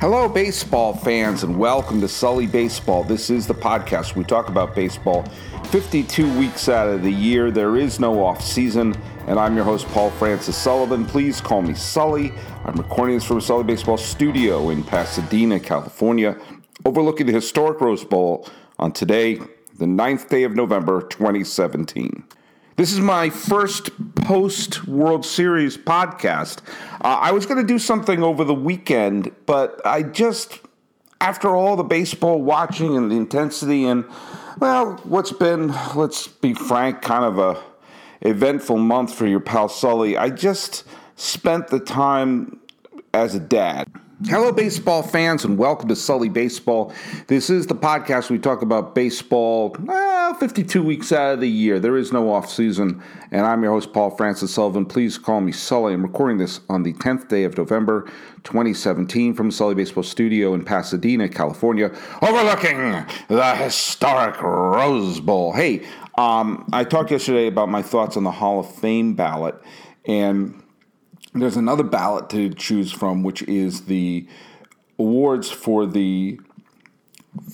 Hello, baseball fans, and welcome to Sully Baseball. This is the podcast. We talk about baseball 52 weeks out of the year. There is no off season, and I'm your host, Paul Francis Sullivan. Please call me Sully. I'm recording this from Sully Baseball studio in Pasadena, California, overlooking the historic Rose Bowl on today, the 9th day of November, 2017. This is my first post World Series podcast. Uh, I was going to do something over the weekend, but I just, after all the baseball watching and the intensity, and well, what's been, let's be frank, kind of a eventful month for your pal Sully, I just spent the time as a dad. Hello, baseball fans, and welcome to Sully Baseball. This is the podcast we talk about baseball well, 52 weeks out of the year. There is no off season, and I'm your host, Paul Francis Sullivan. Please call me Sully. I'm recording this on the 10th day of November 2017 from Sully Baseball Studio in Pasadena, California, overlooking the historic Rose Bowl. Hey, um, I talked yesterday about my thoughts on the Hall of Fame ballot, and there's another ballot to choose from, which is the awards for the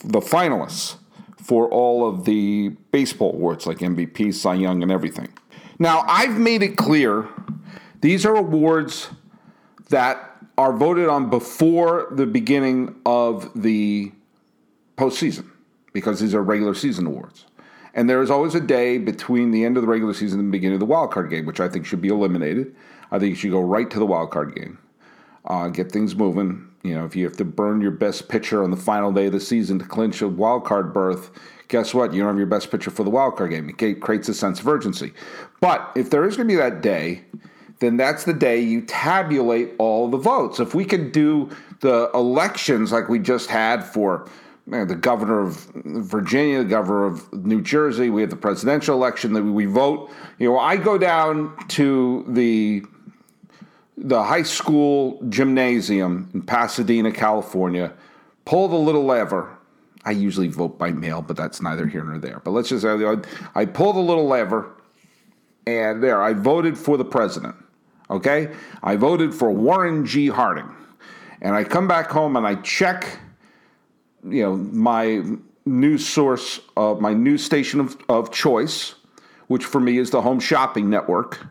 the finalists for all of the baseball awards like MVP, Cy Young, and everything. Now, I've made it clear these are awards that are voted on before the beginning of the postseason because these are regular season awards. And there is always a day between the end of the regular season and the beginning of the wild card game, which I think should be eliminated. I think you should go right to the wild card game, uh, get things moving. You know, if you have to burn your best pitcher on the final day of the season to clinch a wild card berth, guess what? You don't have your best pitcher for the wild card game. It creates a sense of urgency. But if there is going to be that day, then that's the day you tabulate all the votes. If we could do the elections like we just had for the governor of Virginia, the governor of New Jersey, we have the presidential election that we vote. You know, I go down to the the high school gymnasium in Pasadena, California, pull the little lever. I usually vote by mail, but that's neither here nor there. But let's just say I pull the little lever, and there, I voted for the president. Okay? I voted for Warren G. Harding. And I come back home and I check, you know, my news source, of my news station of, of choice, which for me is the Home Shopping Network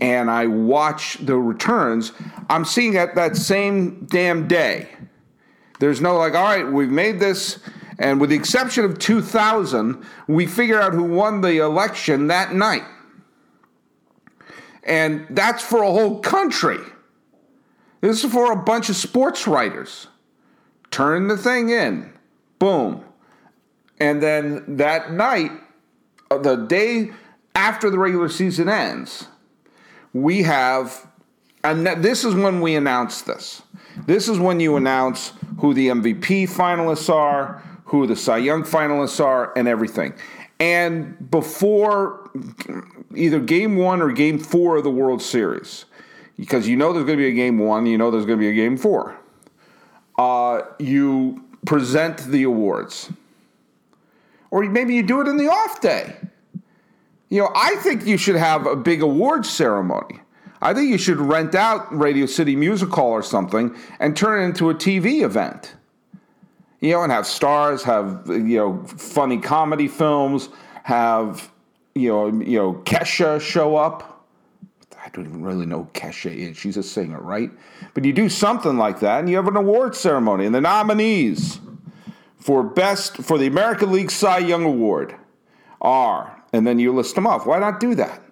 and I watch the returns, I'm seeing it that same damn day. There's no like, all right, we've made this, and with the exception of 2000, we figure out who won the election that night. And that's for a whole country. This is for a bunch of sports writers. Turn the thing in, boom. And then that night, uh, the day after the regular season ends, we have, and this is when we announce this. This is when you announce who the MVP finalists are, who the Cy Young finalists are, and everything. And before either game one or game four of the World Series, because you know there's going to be a game one, you know there's going to be a game four, uh, you present the awards. Or maybe you do it in the off day. You know, I think you should have a big awards ceremony. I think you should rent out Radio City Music Hall or something and turn it into a TV event. You know, and have stars, have you know, funny comedy films, have you know, you know, Kesha show up. I don't even really know Kesha is. She's a singer, right? But you do something like that, and you have an award ceremony, and the nominees for best for the American League Cy Young Award are and then you list them off. Why not do that?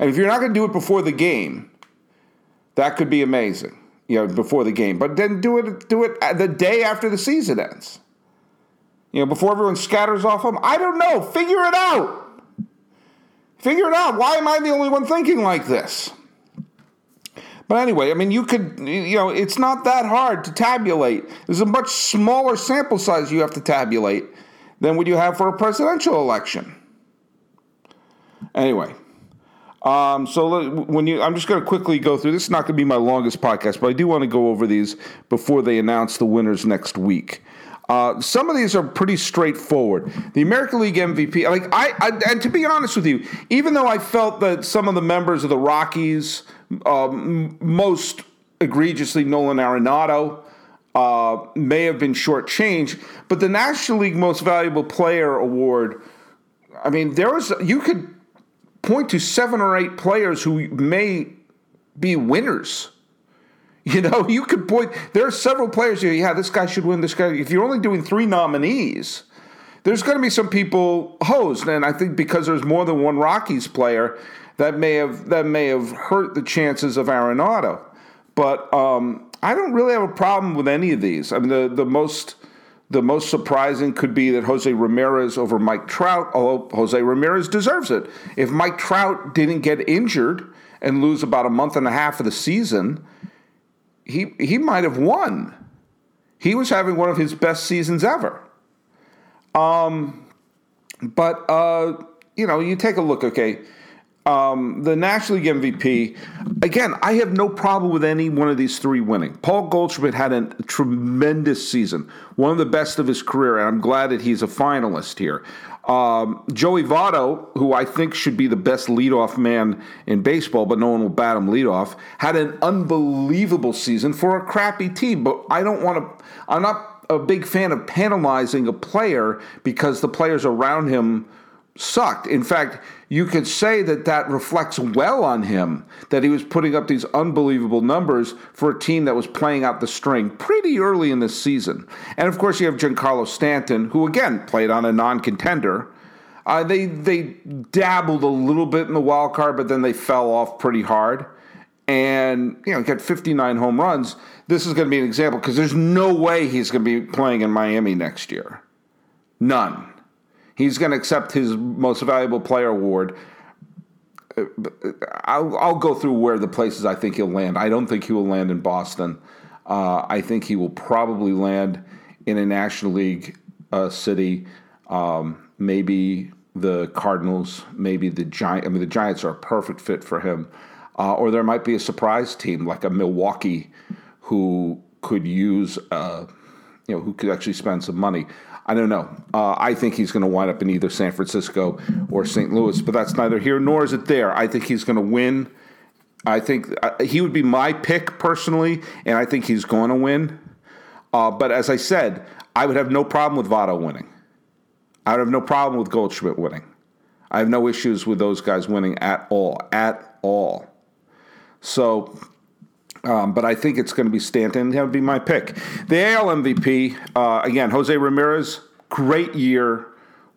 And if you're not going to do it before the game, that could be amazing. You know, before the game, but then do it do it the day after the season ends. You know, before everyone scatters off them. I don't know. Figure it out. Figure it out. Why am I the only one thinking like this? But anyway, I mean, you could, you know, it's not that hard to tabulate. There's a much smaller sample size you have to tabulate than what you have for a presidential election. Anyway, um, so when you, I'm just going to quickly go through. This is not going to be my longest podcast, but I do want to go over these before they announce the winners next week. Uh, some of these are pretty straightforward. The American League MVP, like I, I, and to be honest with you, even though I felt that some of the members of the Rockies, um, most egregiously Nolan Arenado, uh, may have been shortchanged. But the National League Most Valuable Player award, I mean, there was you could point to seven or eight players who may be winners. You know, you could point. There are several players here. Yeah, this guy should win. This guy. If you're only doing three nominees, there's going to be some people hosed, and I think because there's more than one Rockies player, that may have that may have hurt the chances of Arenado. But um, I don't really have a problem with any of these. I mean, the the most the most surprising could be that Jose Ramirez over Mike Trout, although Jose Ramirez deserves it. If Mike Trout didn't get injured and lose about a month and a half of the season, he he might have won. He was having one of his best seasons ever. Um, but uh, you know, you take a look. Okay, um, the National League MVP. Again, I have no problem with any one of these three winning. Paul Goldschmidt had a tremendous season, one of the best of his career, and I'm glad that he's a finalist here. Um, Joey Votto, who I think should be the best leadoff man in baseball, but no one will bat him leadoff, had an unbelievable season for a crappy team. But I don't want to. I'm not a big fan of penalizing a player because the players around him sucked. In fact, you could say that that reflects well on him that he was putting up these unbelievable numbers for a team that was playing out the string pretty early in the season. And of course, you have Giancarlo Stanton, who again played on a non-contender. Uh, they they dabbled a little bit in the wild card, but then they fell off pretty hard. And you know, get 59 home runs. This is going to be an example because there's no way he's going to be playing in Miami next year. None. He's going to accept his most valuable player award. I'll, I'll, go through where the places I think he'll land. I don't think he will land in Boston. Uh, I think he will probably land in a National League uh, city, um, maybe the Cardinals, maybe the Giants. I mean, the Giants are a perfect fit for him. Uh, or there might be a surprise team like a Milwaukee who could use, uh, you know, who could actually spend some money. I don't know. Uh, I think he's going to wind up in either San Francisco or St. Louis, but that's neither here nor is it there. I think he's going to win. I think uh, he would be my pick personally, and I think he's going to win. Uh, but as I said, I would have no problem with Votto winning. I would have no problem with Goldschmidt winning. I have no issues with those guys winning at all. At all. So um, but I think it's going to be Stanton. That would be my pick. The AL MVP, uh, again, Jose Ramirez, great year,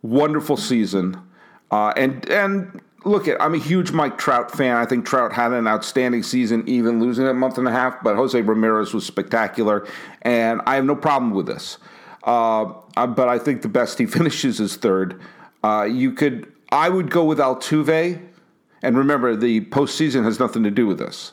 wonderful season. Uh, and, and look, at, I'm a huge Mike Trout fan. I think Trout had an outstanding season, even losing a month and a half, but Jose Ramirez was spectacular. And I have no problem with this. Uh, uh but I think the best he finishes is third. Uh, you could, I would go with Altuve. And remember, the postseason has nothing to do with this.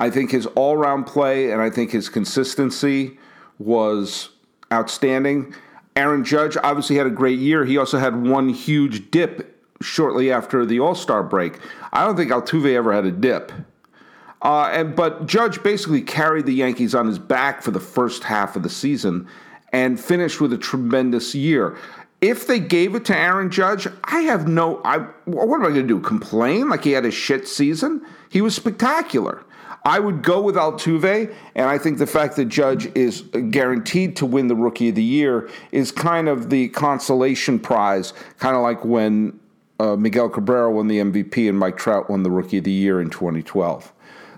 I think his all round play and I think his consistency was outstanding. Aaron Judge obviously had a great year. He also had one huge dip shortly after the All Star break. I don't think Altuve ever had a dip. Uh, and but Judge basically carried the Yankees on his back for the first half of the season and finished with a tremendous year. If they gave it to Aaron Judge, I have no. I what am I going to do? Complain like he had a shit season? He was spectacular. I would go with Altuve, and I think the fact that Judge is guaranteed to win the Rookie of the Year is kind of the consolation prize, kind of like when uh, Miguel Cabrera won the MVP and Mike Trout won the Rookie of the Year in 2012.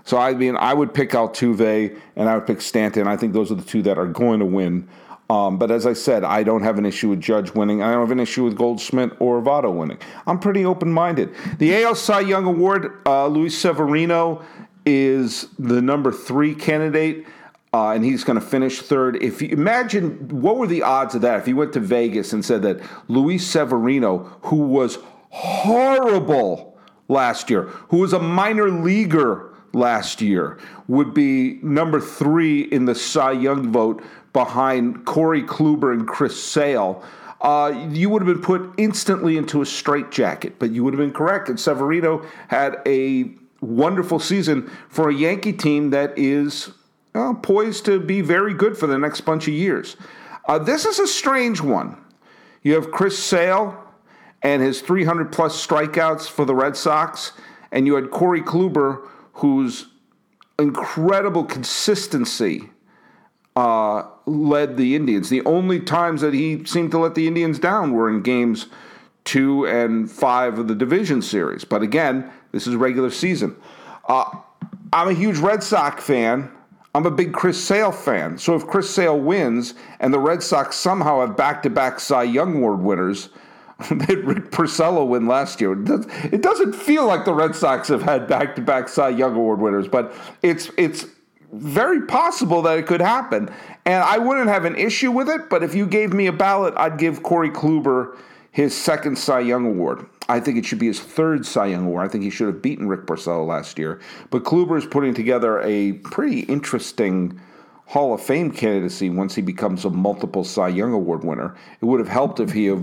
So I mean, I would pick Altuve and I would pick Stanton. I think those are the two that are going to win. Um, but as I said, I don't have an issue with Judge winning. I don't have an issue with Goldschmidt or Votto winning. I'm pretty open minded. The AL Cy Young Award, uh, Luis Severino is the number three candidate. Uh, and he's going to finish third. If you imagine what were the odds of that if he went to Vegas and said that Luis Severino, who was horrible last year, who was a minor leaguer last year, would be number three in the Cy Young vote behind Corey Kluber and Chris Sale. Uh, you would have been put instantly into a straitjacket, but you would have been correct. And Severino had a wonderful season for a Yankee team that is uh, poised to be very good for the next bunch of years. Uh, this is a strange one. You have Chris Sale and his 300 plus strikeouts for the Red Sox, and you had Corey Kluber, whose incredible consistency uh, led the Indians. The only times that he seemed to let the Indians down were in games two and five of the division series. But again, this is regular season. Uh, I'm a huge Red Sox fan. I'm a big Chris Sale fan. So if Chris Sale wins and the Red Sox somehow have back to back Cy Young Award winners, that Rick Porcello win last year. It doesn't feel like the Red Sox have had back to back Cy Young Award winners, but it's it's very possible that it could happen. And I wouldn't have an issue with it, but if you gave me a ballot, I'd give Corey Kluber his second Cy Young Award. I think it should be his third Cy Young Award. I think he should have beaten Rick Porcello last year. But Kluber is putting together a pretty interesting Hall of Fame candidacy once he becomes a multiple Cy Young Award winner. It would have helped if he had,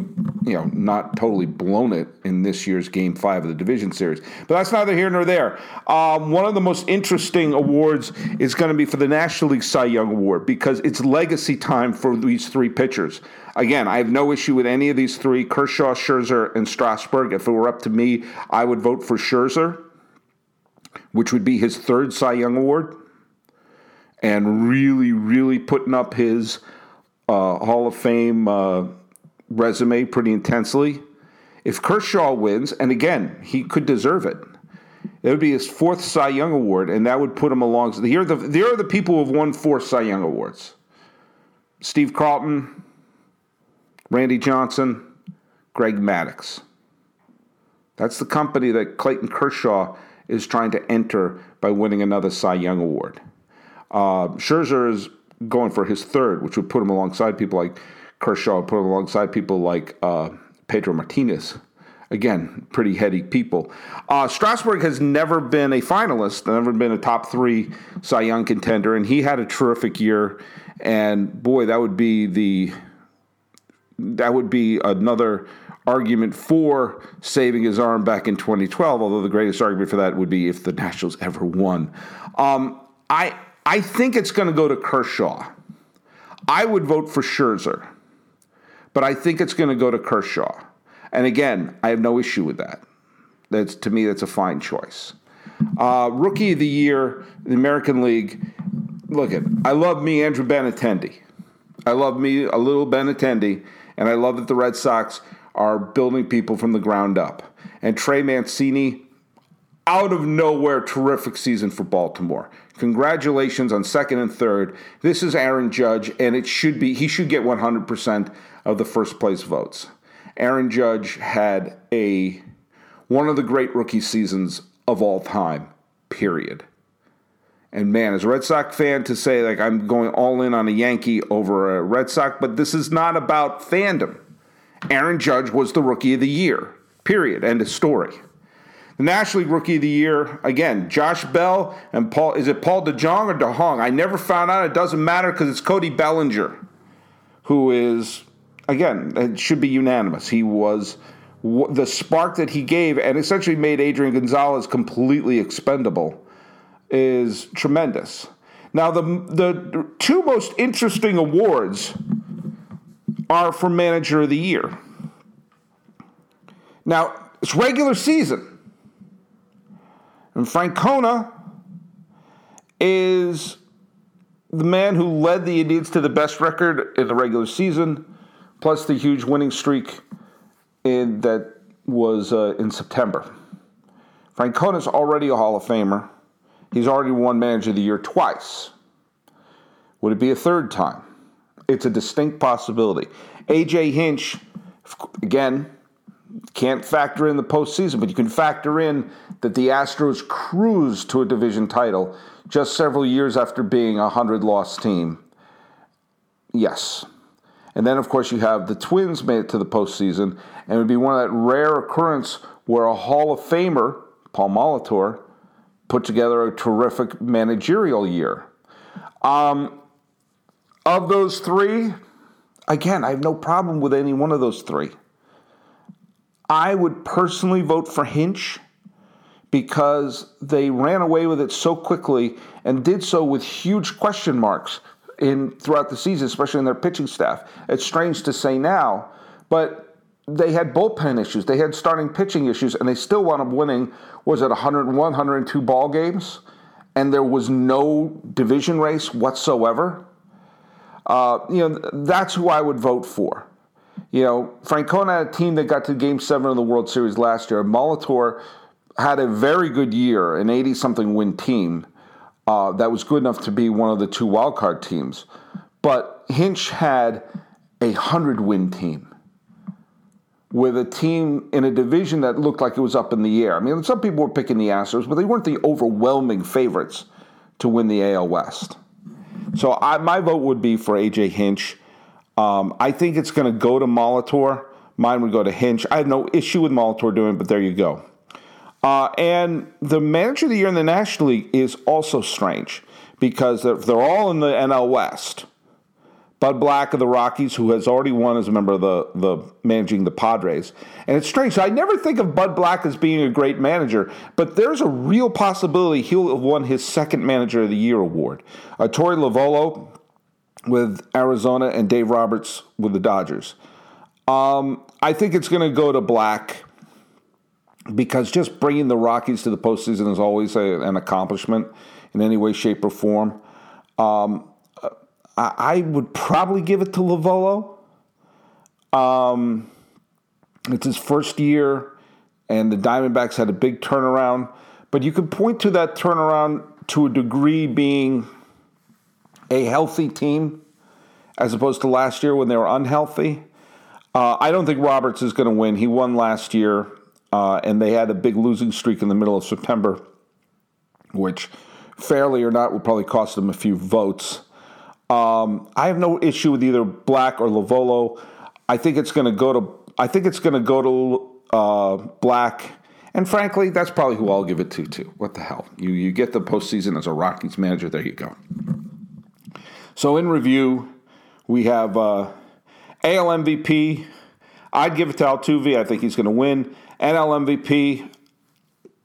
you know, not totally blown it in this year's Game Five of the division series. But that's neither here nor there. Um, one of the most interesting awards is going to be for the National League Cy Young Award because it's legacy time for these three pitchers. Again, I have no issue with any of these three: Kershaw, Scherzer, and Strasburg. If it were up to me, I would vote for Scherzer, which would be his third Cy Young Award and really, really putting up his uh, Hall of Fame uh, resume pretty intensely. If Kershaw wins, and again, he could deserve it, it would be his fourth Cy Young Award, and that would put him along. Here are the, here are the people who have won four Cy Young Awards Steve Carlton, Randy Johnson, Greg Maddux. That's the company that Clayton Kershaw is trying to enter by winning another Cy Young Award. Uh, Scherzer is going for his third, which would put him alongside people like Kershaw, put him alongside people like uh, Pedro Martinez. Again, pretty heady people. Uh, Strasburg has never been a finalist, never been a top three Cy Young contender, and he had a terrific year. And boy, that would be the that would be another argument for saving his arm back in 2012. Although the greatest argument for that would be if the Nationals ever won. Um, I I think it's going to go to Kershaw. I would vote for Scherzer, but I think it's going to go to Kershaw. And again, I have no issue with that. That's to me, that's a fine choice. Uh, rookie of the year, the American League. Look at, I love me Andrew Benintendi. I love me a little Benintendi, and I love that the Red Sox are building people from the ground up. And Trey Mancini, out of nowhere, terrific season for Baltimore. Congratulations on second and third. This is Aaron Judge, and it should be he should get 100% of the first place votes. Aaron Judge had a one of the great rookie seasons of all time. Period. And man, as a Red Sox fan, to say like I'm going all in on a Yankee over a Red Sox, but this is not about fandom. Aaron Judge was the rookie of the year. Period. End of story. The National League Rookie of the Year, again, Josh Bell and Paul. Is it Paul DeJong or DeHong? I never found out. It doesn't matter because it's Cody Bellinger, who is, again, it should be unanimous. He was the spark that he gave and essentially made Adrian Gonzalez completely expendable is tremendous. Now, the, the two most interesting awards are for Manager of the Year. Now, it's regular season. And Francona is the man who led the Indians to the best record in the regular season, plus the huge winning streak in, that was uh, in September. Francona is already a Hall of Famer. He's already won Manager of the Year twice. Would it be a third time? It's a distinct possibility. AJ Hinch, again, can't factor in the postseason, but you can factor in that the Astros cruised to a division title just several years after being a 100 loss team. Yes. And then, of course, you have the Twins made it to the postseason, and it would be one of that rare occurrence where a Hall of Famer, Paul Molitor, put together a terrific managerial year. Um, of those three, again, I have no problem with any one of those three. I would personally vote for Hinch because they ran away with it so quickly and did so with huge question marks in throughout the season, especially in their pitching staff. It's strange to say now, but they had bullpen issues, they had starting pitching issues, and they still wound up winning. Was it 101, 102 ball games? And there was no division race whatsoever. uh, you know, that's who I would vote for. You know, Francona had a team that got to Game Seven of the World Series last year. Molitor had a very good year, an 80 something win team uh, that was good enough to be one of the two wildcard teams. But Hinch had a 100 win team with a team in a division that looked like it was up in the air. I mean, some people were picking the Astros, but they weren't the overwhelming favorites to win the AL West. So I, my vote would be for AJ Hinch. Um, I think it's going to go to Molitor. Mine would go to Hinch. I have no issue with Molitor doing it, but there you go. Uh, and the manager of the year in the National League is also strange because they're, they're all in the NL West. Bud Black of the Rockies, who has already won as a member of the, the managing the Padres. And it's strange. So I never think of Bud Black as being a great manager, but there's a real possibility he'll have won his second Manager of the Year award. Uh, Torey Lovullo with Arizona and Dave Roberts with the Dodgers. Um, I think it's going to go to Black because just bringing the Rockies to the postseason is always a, an accomplishment in any way, shape, or form. Um, I, I, would probably give it to Lovullo. Um, it's his first year, and the Diamondbacks had a big turnaround. But you could point to that turnaround to a degree being a healthy team as opposed to last year when they were unhealthy. Uh, I don't think Roberts is going to win. He won last year, uh, and they had a big losing streak in the middle of September, which, fairly or not, will probably cost them a few votes. Um, I have no issue with either Black or Lovullo. I think it's going to go to. I think it's going to go to uh, Black, and frankly, that's probably who I'll give it to too. What the hell? You you get the postseason as a Rockies manager. There you go. So in review, we have uh, AL MVP. I'd give it to Altuve. I think he's going to win. NL MVP.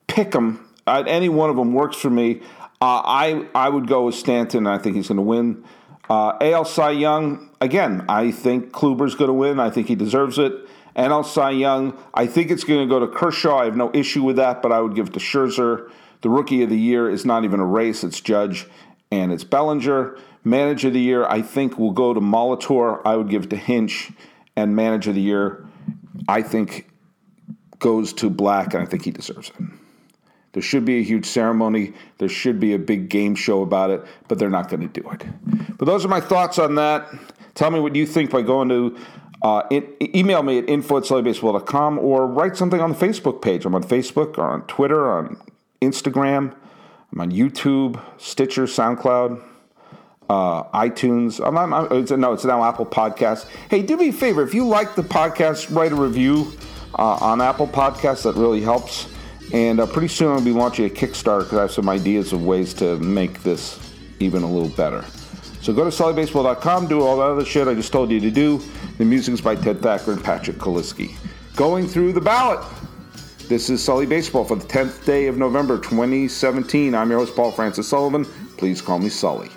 Pick him. Uh, any one of them works for me. Uh, I I would go with Stanton. I think he's going to win. Uh, AL Cy Young, again, I think Kluber's going to win. I think he deserves it. NL Cy Young, I think it's going to go to Kershaw. I have no issue with that, but I would give it to Scherzer. The Rookie of the Year is not even a race, it's Judge and it's Bellinger. Manager of the Year, I think, will go to Molitor. I would give it to Hinch. And Manager of the Year, I think, goes to Black, and I think he deserves it. There should be a huge ceremony. There should be a big game show about it, but they're not going to do it. But those are my thoughts on that. Tell me what you think by going to uh, email me at info at sullybaseball.com or write something on the Facebook page. I'm on Facebook or on Twitter, or on Instagram. I'm on YouTube, Stitcher, SoundCloud, uh, iTunes. I'm, I'm, it's, no, it's now Apple Podcasts. Hey, do me a favor. If you like the podcast, write a review uh, on Apple Podcasts. That really helps. And uh, pretty soon I'll be launching a Kickstarter because I have some ideas of ways to make this even a little better. So go to sullybaseball.com, do all that other shit I just told you to do. The music's by Ted Thacker and Patrick Kaliski. Going through the ballot. This is Sully Baseball for the 10th day of November 2017. I'm your host, Paul Francis Sullivan. Please call me Sully.